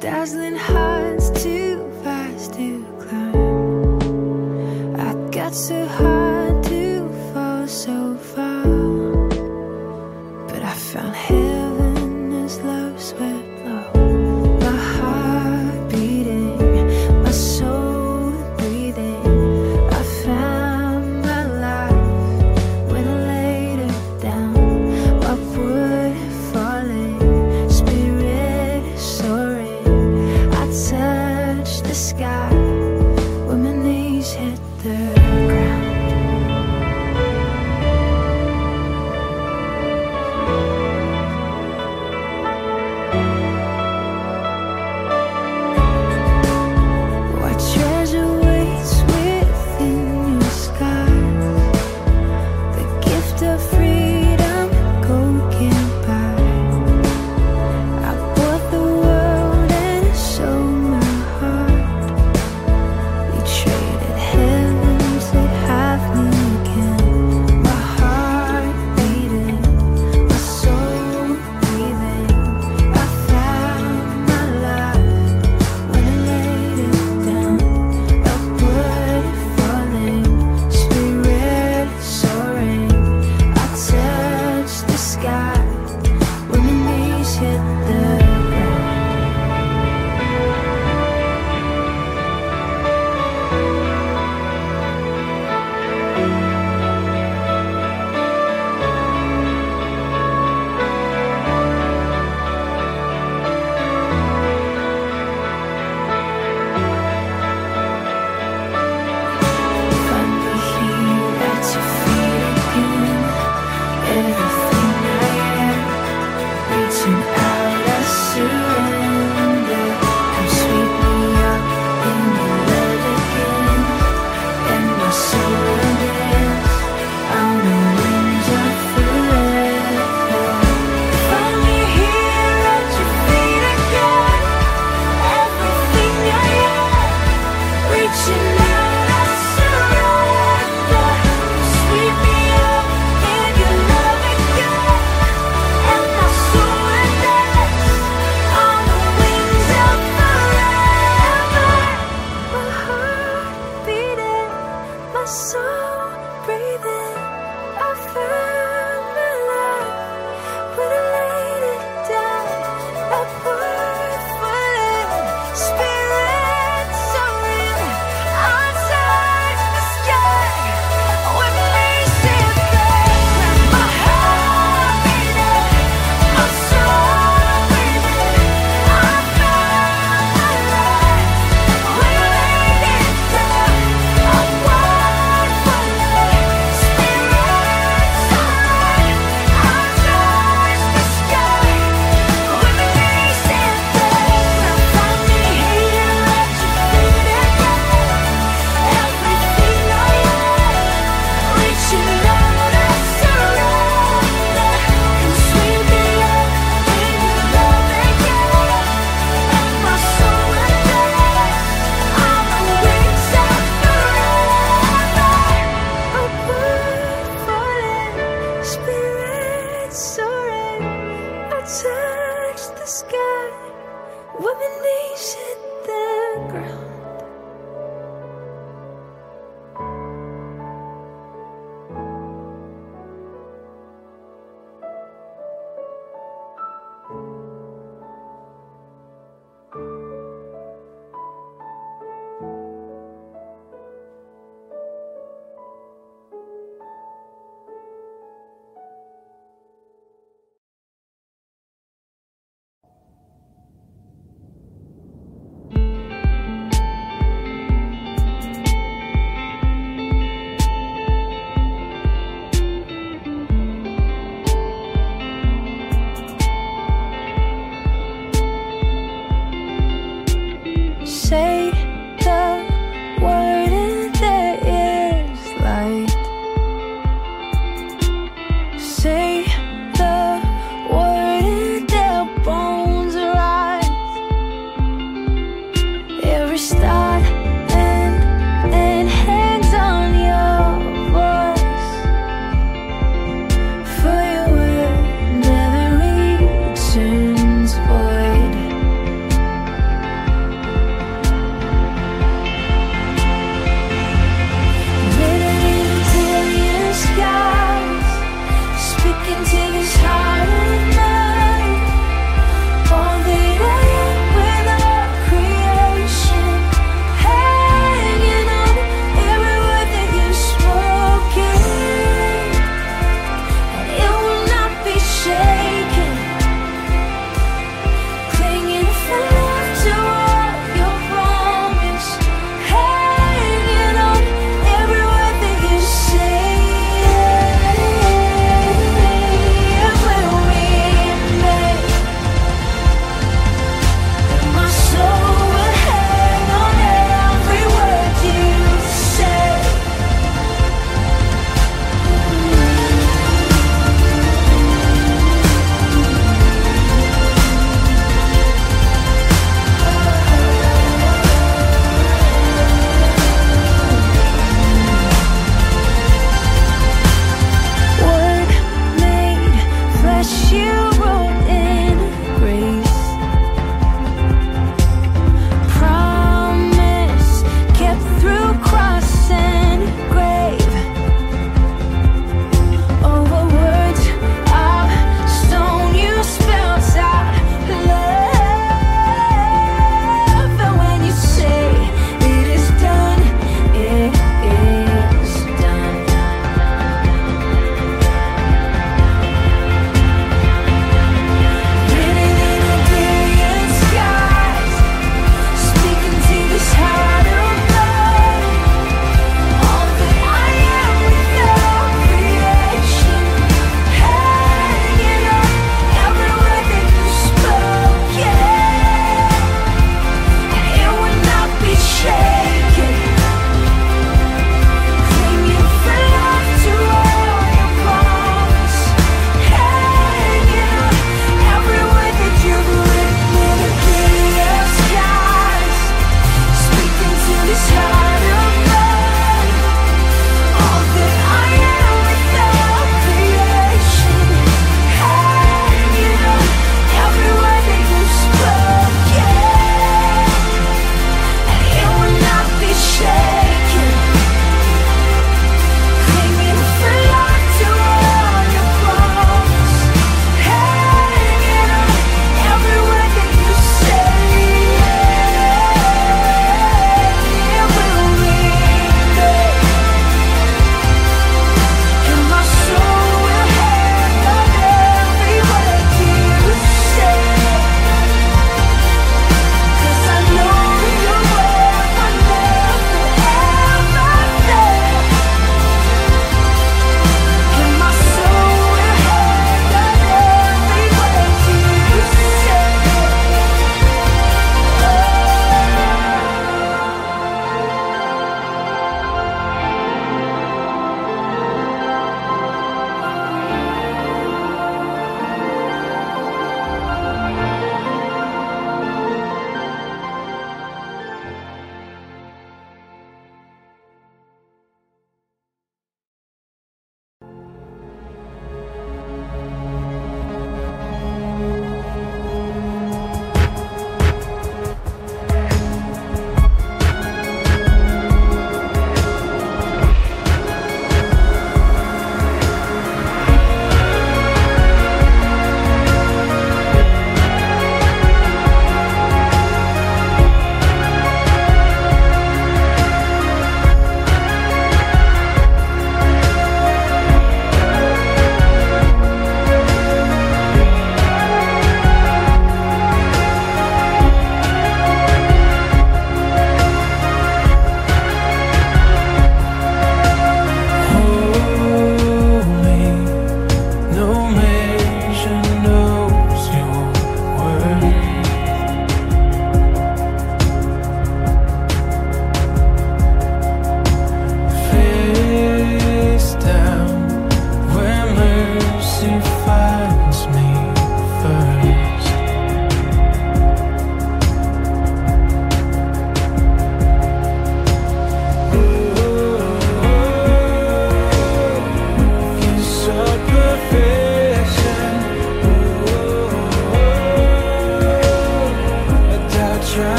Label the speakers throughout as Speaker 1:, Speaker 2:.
Speaker 1: dazzling heights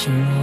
Speaker 2: passion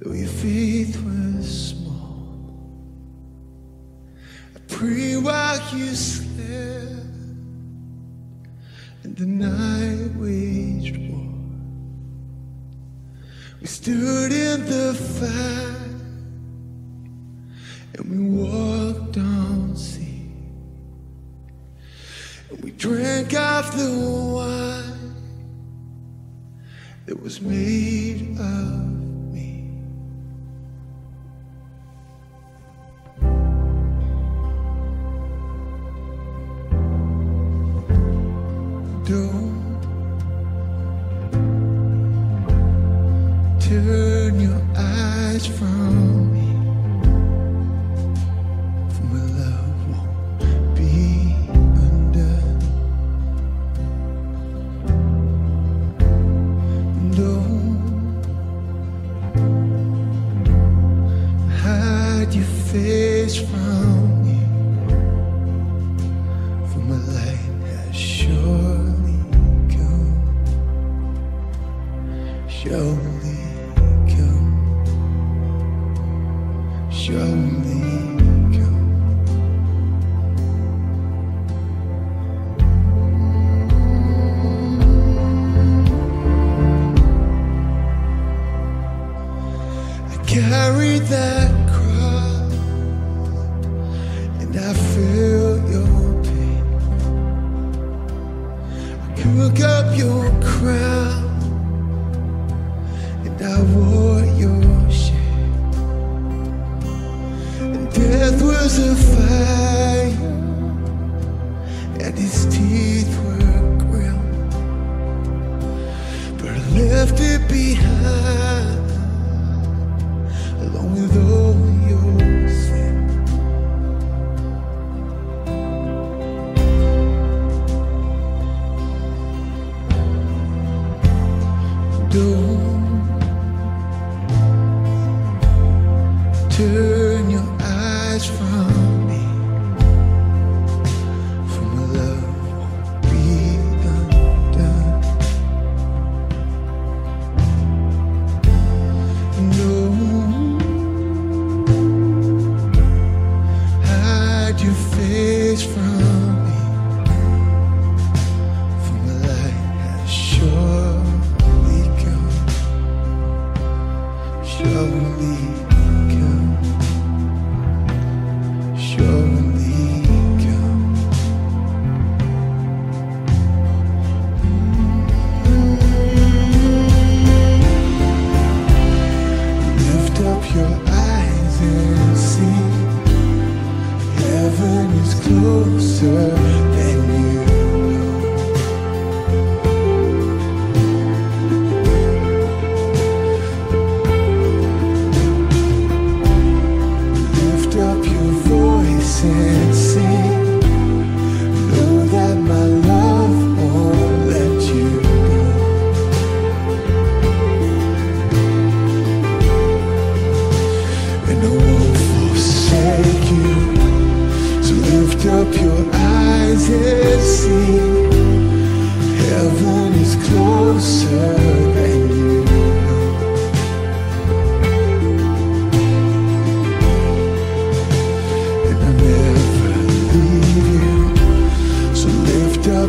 Speaker 3: Though your faith was small, I pray while you slept and the night waged war. We stood in the fire.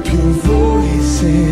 Speaker 1: que eu vou receber.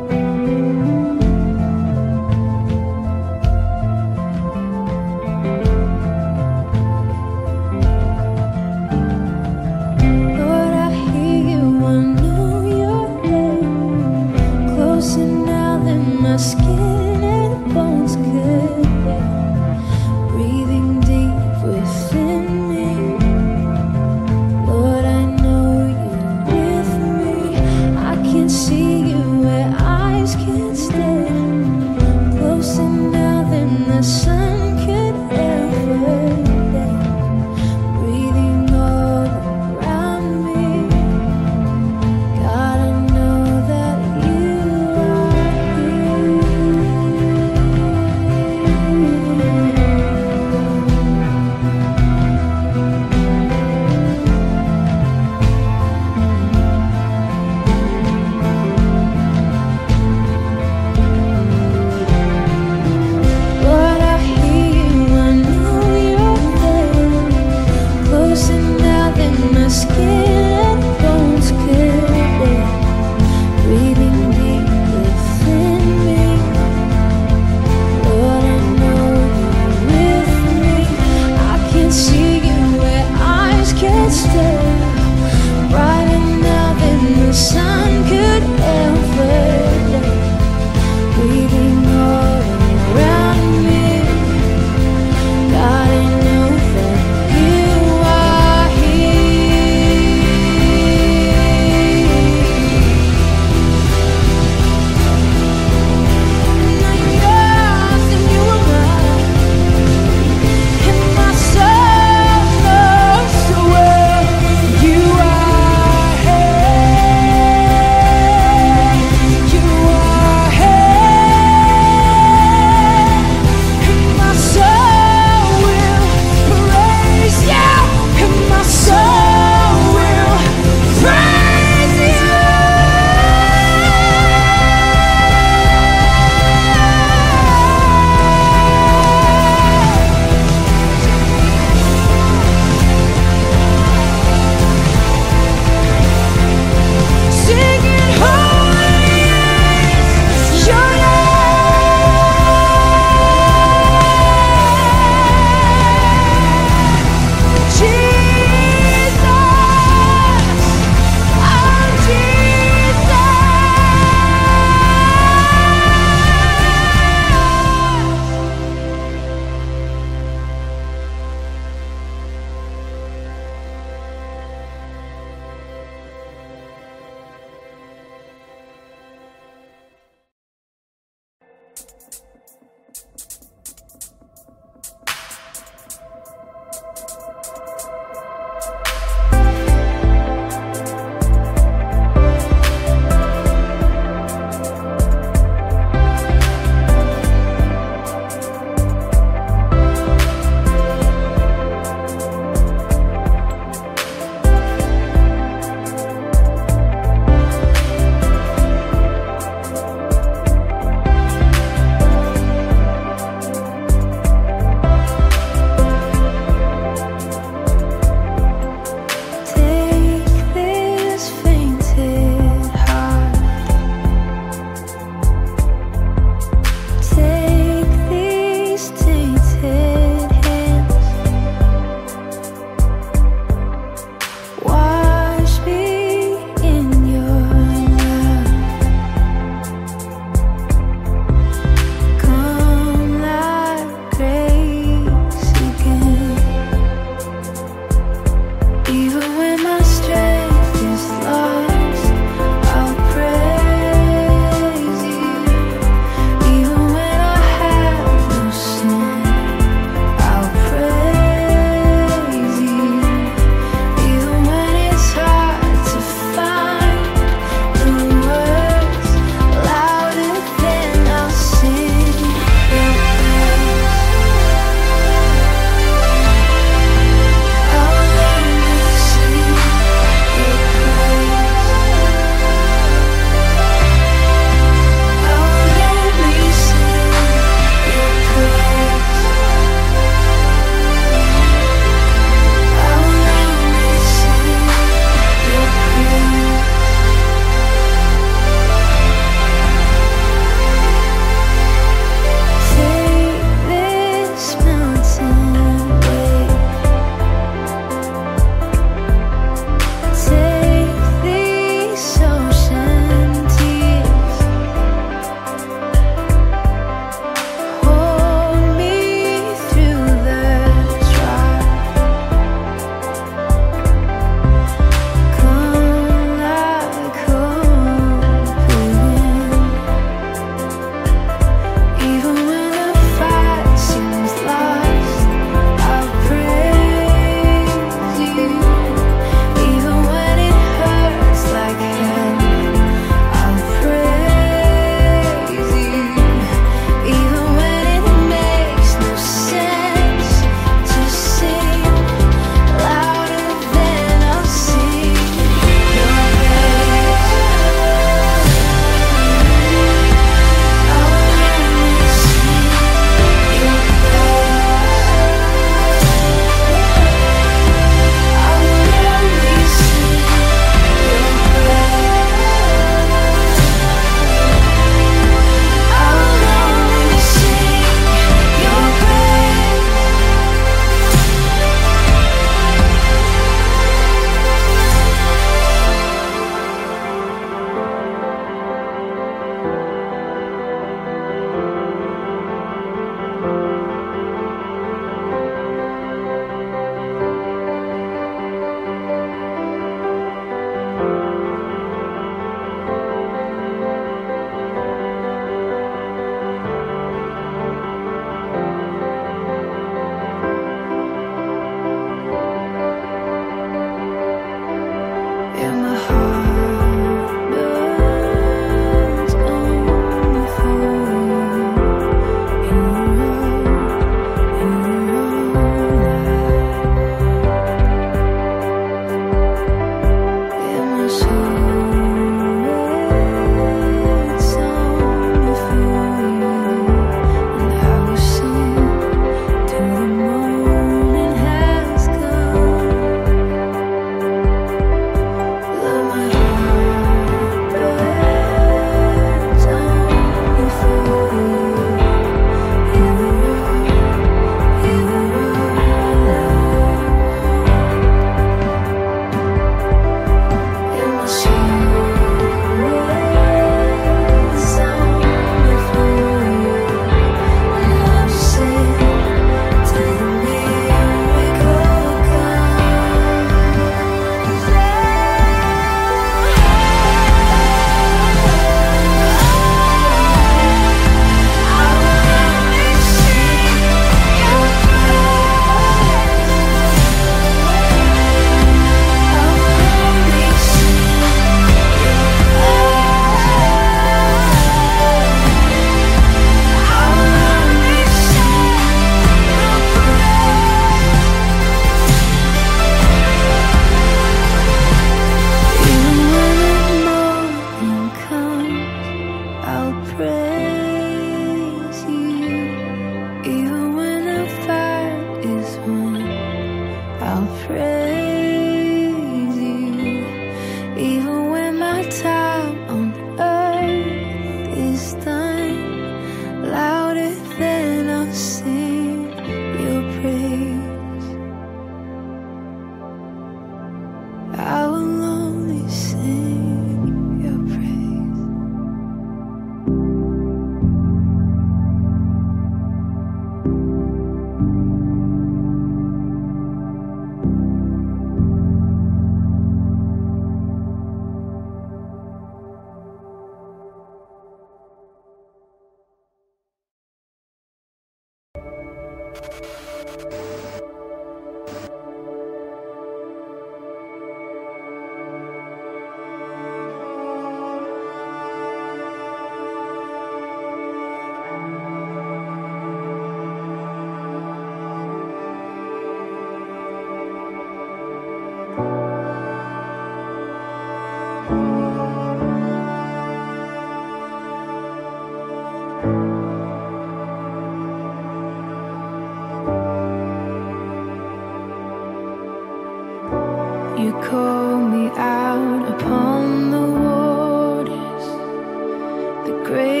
Speaker 1: breathe